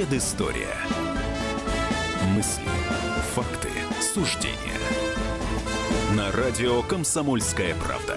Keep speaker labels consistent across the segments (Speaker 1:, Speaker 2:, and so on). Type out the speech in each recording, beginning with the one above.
Speaker 1: Предыстория. Мысли, факты, суждения. На радио «Комсомольская правда».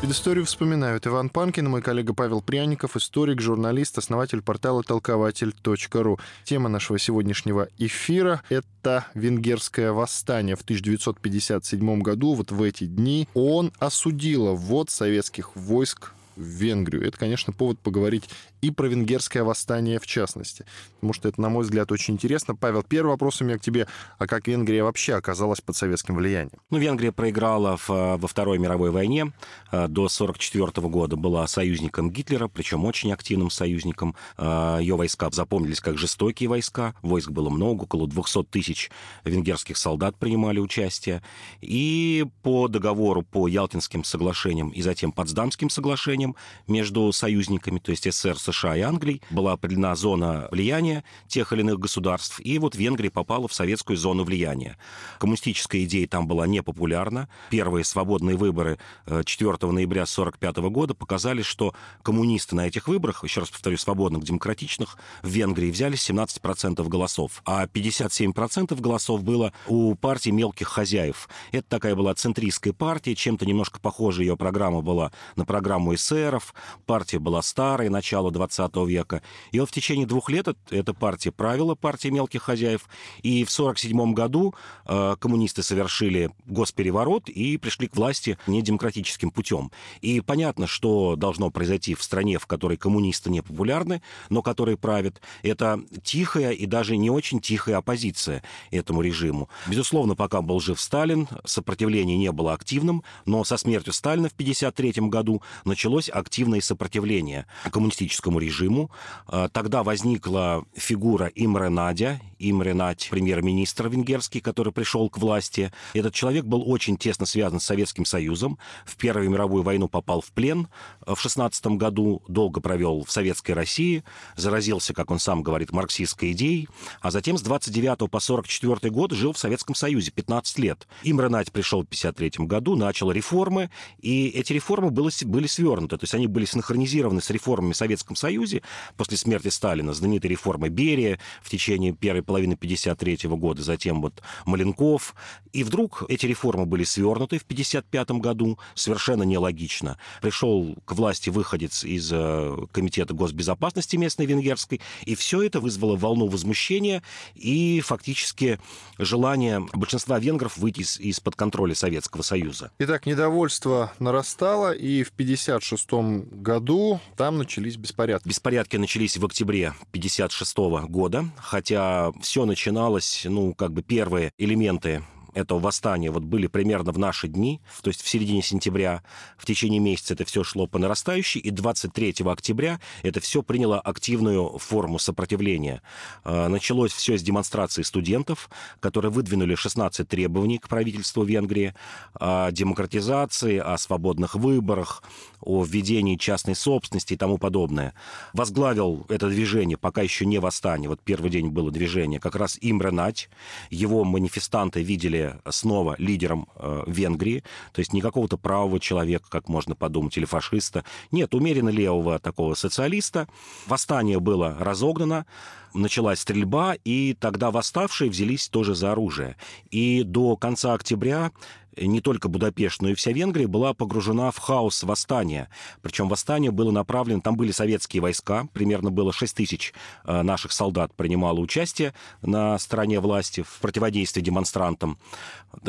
Speaker 2: Предысторию вспоминают Иван Панкин, мой коллега Павел Пряников, историк, журналист, основатель портала толкователь.ру. Тема нашего сегодняшнего эфира — это венгерское восстание в 1957 году. Вот в эти дни ООН осудила ввод советских войск в Венгрию. Это, конечно, повод поговорить и про венгерское восстание в частности. Потому что это, на мой взгляд, очень интересно. Павел, первый вопрос у меня к тебе. А как Венгрия вообще оказалась под советским влиянием?
Speaker 3: Ну, Венгрия проиграла в, во Второй мировой войне. Э, до 1944 года была союзником Гитлера, причем очень активным союзником. Э, Ее войска запомнились как жестокие войска. Войск было много, около 200 тысяч венгерских солдат принимали участие. И по договору, по Ялтинским соглашениям и затем Потсдамским соглашениям между союзниками, то есть СССР, США и Англии, была определена зона влияния тех или иных государств, и вот Венгрия попала в советскую зону влияния. Коммунистическая идея там была непопулярна. Первые свободные выборы 4 э, ноября 1945 года показали, что коммунисты на этих выборах, еще раз повторю, свободных, демократичных, в Венгрии взяли 17% голосов, а 57% голосов было у партии мелких хозяев. Это такая была центристская партия, чем-то немножко похожа ее программа была на программу эсеров. Партия была старая, начало 20 века. И вот в течение двух лет эта партия правила, партия мелких хозяев. И в 1947 году э, коммунисты совершили госпереворот и пришли к власти недемократическим путем. И понятно, что должно произойти в стране, в которой коммунисты не популярны, но которые правят. Это тихая и даже не очень тихая оппозиция этому режиму. Безусловно, пока был жив Сталин, сопротивление не было активным, но со смертью Сталина в 1953 году началось активное сопротивление коммунистическому коммунистическому режиму. А, тогда возникла фигура Имре Надя, Имре Надь, премьер-министр венгерский, который пришел к власти. Этот человек был очень тесно связан с Советским Союзом. В Первую мировую войну попал в плен в 16 году, долго провел в Советской России, заразился, как он сам говорит, марксистской идеей, а затем с 29 по 44 год жил в Советском Союзе 15 лет. Имре Надь пришел в 53 году, начал реформы, и эти реформы были, были свернуты, то есть они были синхронизированы с реформами Советского Советском Союзе после смерти Сталина, знаменитая реформа Берия в течение первой половины 1953 года, затем вот Маленков. И вдруг эти реформы были свернуты в 1955 году, совершенно нелогично. Пришел к власти выходец из э, Комитета госбезопасности местной венгерской, и все это вызвало волну возмущения и фактически желание большинства венгров выйти из- из-под контроля Советского Союза.
Speaker 2: Итак, недовольство нарастало, и в 1956 году там начались беспорядки беспорядки?
Speaker 3: Беспорядки начались в октябре 1956 года, хотя все начиналось, ну, как бы первые элементы этого восстания вот были примерно в наши дни, то есть в середине сентября, в течение месяца это все шло по нарастающей, и 23 октября это все приняло активную форму сопротивления. А, началось все с демонстрации студентов, которые выдвинули 16 требований к правительству Венгрии о демократизации, о свободных выборах, о введении частной собственности и тому подобное. Возглавил это движение, пока еще не восстание, вот первый день было движение, как раз Имре Нать. Его манифестанты видели снова лидером э, Венгрии, то есть не какого-то правого человека, как можно подумать, или фашиста. Нет, умеренно левого такого социалиста. Восстание было разогнано, началась стрельба, и тогда восставшие взялись тоже за оружие. И до конца октября не только Будапешт, но и вся Венгрия была погружена в хаос восстания. Причем восстание было направлено, там были советские войска, примерно было 6 тысяч э, наших солдат принимало участие на стороне власти в противодействии демонстрантам.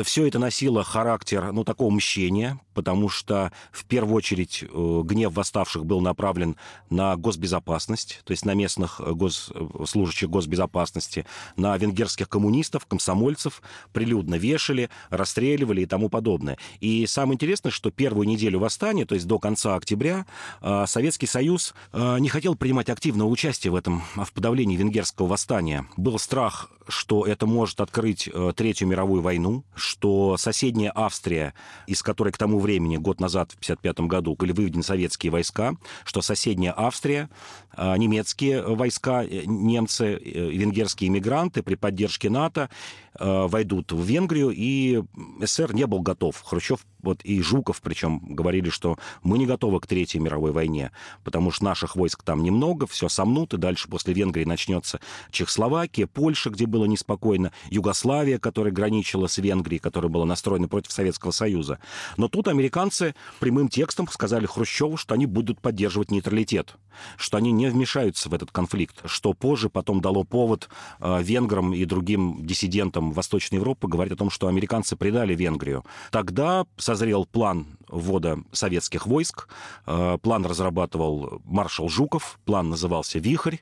Speaker 3: Все это носило характер, ну, такого мщения, потому что в первую очередь э, гнев восставших был направлен на госбезопасность, то есть на местных э, гос... служащих госбезопасности, на венгерских коммунистов, комсомольцев, прилюдно вешали, расстреливали и тому подобное. И самое интересное, что первую неделю восстания, то есть до конца октября, э, Советский Союз не хотел принимать активного участия в этом, в подавлении венгерского восстания. Был страх, что это может открыть Третью мировую войну, что соседняя Австрия, из которой к тому времени, год назад, в 1955 году, были выведены советские войска, что соседняя Австрия, а, немецкие войска, э, немцы, э, венгерские иммигранты при поддержке НАТО э, войдут в Венгрию, и СССР не был готов. Хрущев вот и Жуков, причем, говорили, что мы не готовы к Третьей мировой войне, потому что наших войск там немного, все сомнут, и дальше после Венгрии начнется Чехословакия, Польша, где было неспокойно, Югославия, которая граничила с Венгрией, которая была настроена против Советского Союза. Но тут американцы прямым текстом сказали Хрущеву, что они будут поддерживать нейтралитет, что они не вмешаются в этот конфликт, что позже потом дало повод э, венграм и другим диссидентам Восточной Европы говорить о том, что американцы предали Венгрию. Тогда созрел план ввода советских войск. Э, план разрабатывал маршал Жуков, план назывался «Вихрь».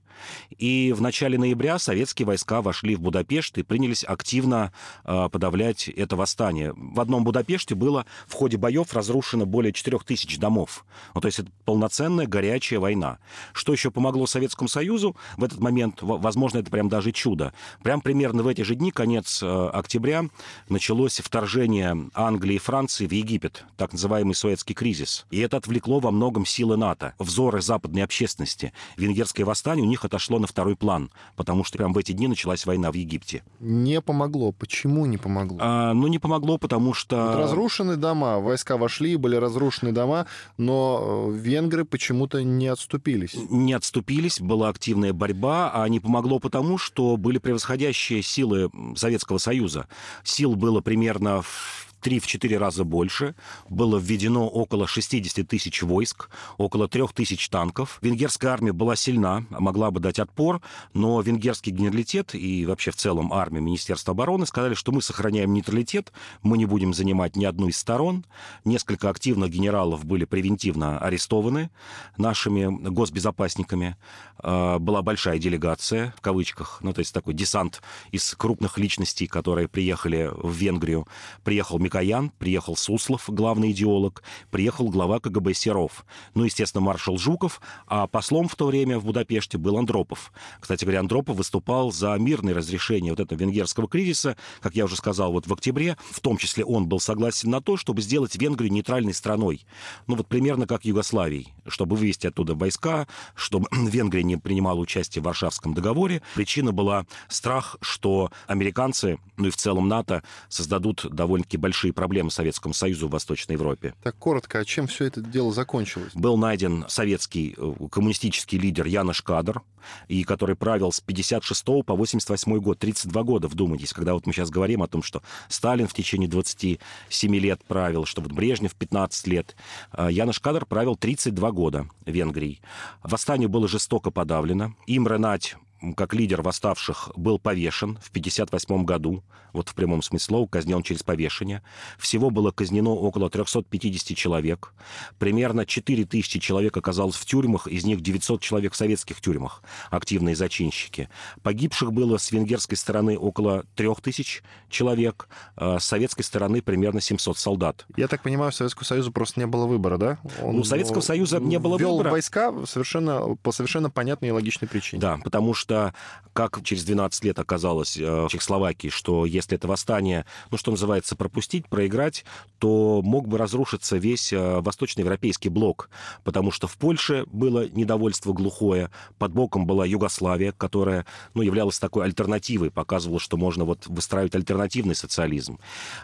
Speaker 3: И в начале ноября советские войска вошли в Будапешт и принялись активно э, подавлять это восстание. В одном Будапеште было в ходе боев разрушено более 4000 домов. Ну, то есть это полноценная горячая война. Что еще помогло Советскому Союзу в этот момент? Возможно, это прям даже чудо. Прям примерно в эти же дни, конец э, октября, началось вторжение Англии и Франции в Египет, так называемый Суэцкий кризис. И это отвлекло во многом силы НАТО, взоры западной общественности. Венгерское восстание у них отошло на второй план, потому что прям в эти дни началась война в Египте.
Speaker 2: Не помогло. Почему не помогло?
Speaker 3: А, ну, не помогло, потому что...
Speaker 2: Вот разрушены дома, войска вошли, были разрушены дома, но э, венгры почему-то не отступились.
Speaker 3: Не отступились, была активная борьба, а не помогло потому, что были превосходящие силы Советского Союза. Сил было примерно в 3-4 раза больше. Было введено около 60 тысяч войск, около 3 тысяч танков. Венгерская армия была сильна, могла бы дать отпор, но венгерский генералитет и вообще в целом армия Министерства обороны сказали, что мы сохраняем нейтралитет, мы не будем занимать ни одну из сторон. Несколько активных генералов были превентивно арестованы нашими госбезопасниками. А, была большая делегация, в кавычках, ну, то есть такой десант из крупных личностей, которые приехали в Венгрию. Приехал Микоян, приехал Суслов, главный идеолог, приехал глава КГБ Серов. Ну, естественно, маршал Жуков, а послом в то время в Будапеште был Андропов. Кстати говоря, Андропов выступал за мирное разрешение вот этого венгерского кризиса, как я уже сказал, вот в октябре. В том числе он был согласен на то, чтобы сделать Венгрию нейтральной страной. Ну, вот примерно как Югославией, чтобы вывести оттуда войска, чтобы Венгрия не принимала участие в Варшавском договоре. Причина была страх, что американцы, ну и в целом НАТО, создадут довольно-таки большие проблемы Советскому Союзу в Восточной Европе.
Speaker 2: Так коротко, а чем все это дело закончилось?
Speaker 3: Был найден советский э, коммунистический лидер Янош Кадр, и который правил с 56 по 88 год, 32 года, вдумайтесь, когда вот мы сейчас говорим о том, что Сталин в течение 27 лет правил, что вот Брежнев 15 лет. Э, Янош Кадр правил 32 года Венгрии. Восстание было жестоко подавлено. Имре Нать как лидер восставших, был повешен в 1958 году, вот в прямом смысле слова, казнен через повешение. Всего было казнено около 350 человек. Примерно 4000 человек оказалось в тюрьмах, из них 900 человек в советских тюрьмах, активные зачинщики. Погибших было с венгерской стороны около 3000 человек, а с советской стороны примерно 700 солдат.
Speaker 2: Я так понимаю, Советскому Союзу просто не было выбора, да?
Speaker 3: Он, У Советского Союза не было
Speaker 2: ввел
Speaker 3: выбора.
Speaker 2: войска совершенно, по совершенно понятной и логичной причине.
Speaker 3: Да, потому что что, как через 12 лет оказалось э, в Чехословакии, что если это восстание, ну, что называется, пропустить, проиграть, то мог бы разрушиться весь э, восточноевропейский блок, потому что в Польше было недовольство глухое, под боком была Югославия, которая, ну, являлась такой альтернативой, показывала, что можно вот выстраивать альтернативный социализм.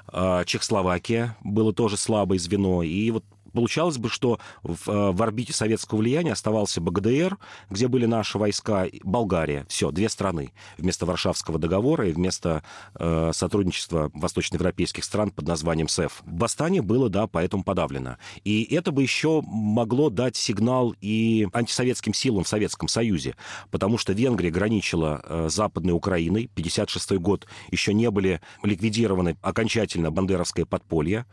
Speaker 3: А Чехословакия было тоже слабое звено, и вот Получалось бы, что в, э, в орбите советского влияния оставался БГДР, где были наши войска, Болгария. Все, две страны. Вместо Варшавского договора и вместо э, сотрудничества восточноевропейских стран под названием СЭФ. Восстание было, да, поэтому подавлено. И это бы еще могло дать сигнал и антисоветским силам в Советском Союзе, потому что Венгрия граничила э, Западной Украиной. 56 год еще не были ликвидированы окончательно бандеровское подполье.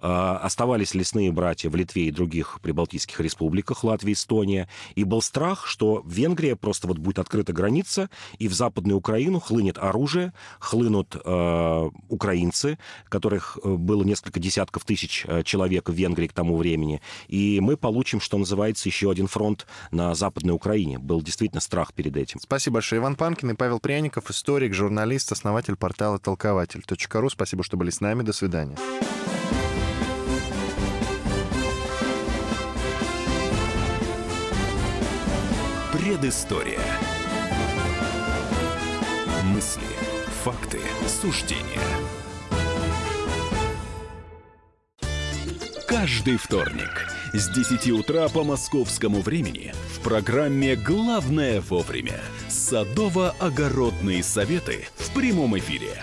Speaker 3: Э, оставались лесные братья в Литве и других прибалтийских республиках, Латвия, Эстония, и был страх, что Венгрия просто вот будет открыта граница, и в Западную Украину хлынет оружие, хлынут э, украинцы, которых э, было несколько десятков тысяч э, человек в Венгрии к тому времени, и мы получим, что называется, еще один фронт на Западной Украине. Был действительно страх перед этим.
Speaker 2: Спасибо большое. Иван Панкин и Павел Пряников, историк, журналист, основатель портала толкователь.ру. Спасибо, что были с нами. До свидания.
Speaker 1: Предыстория. Мысли, факты, суждения. каждый вторник с 10 утра по московскому времени в программе «Главное вовремя» садово-огородные советы в прямом эфире.